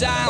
sound.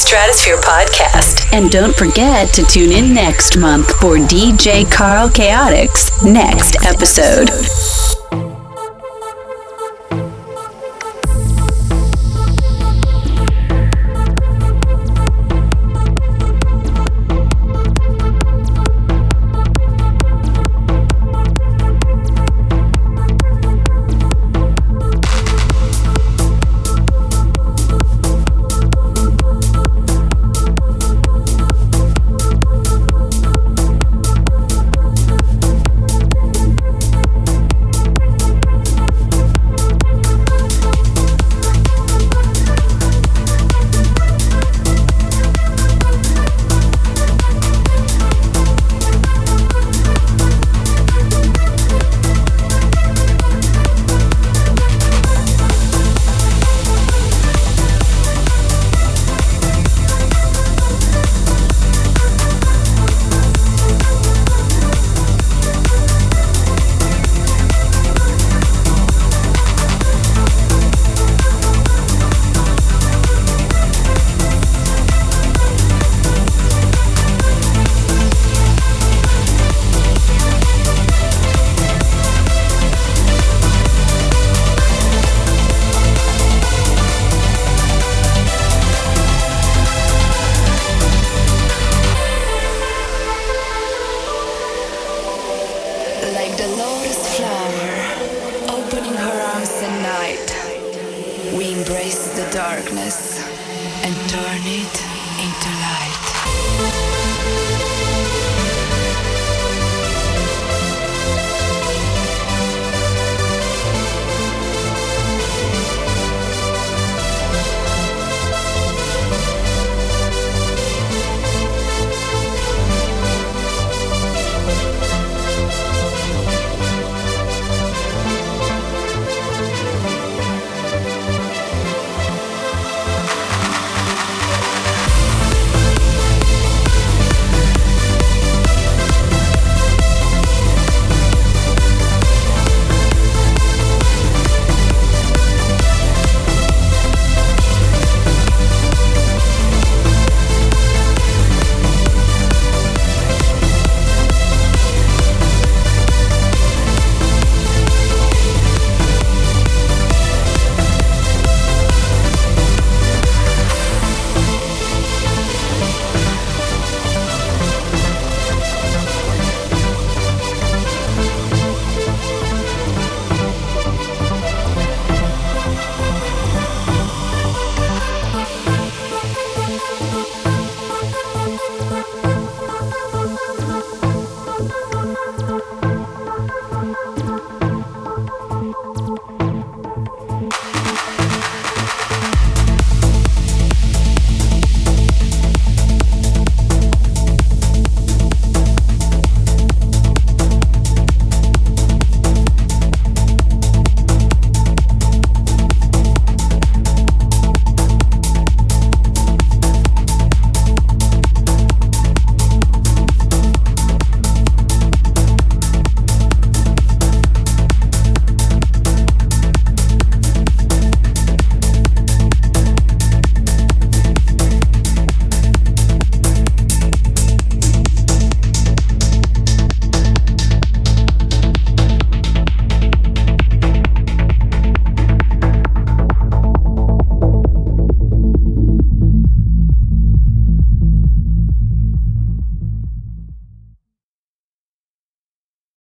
Stratosphere podcast. And don't forget to tune in next month for DJ Carl Chaotics' next episode.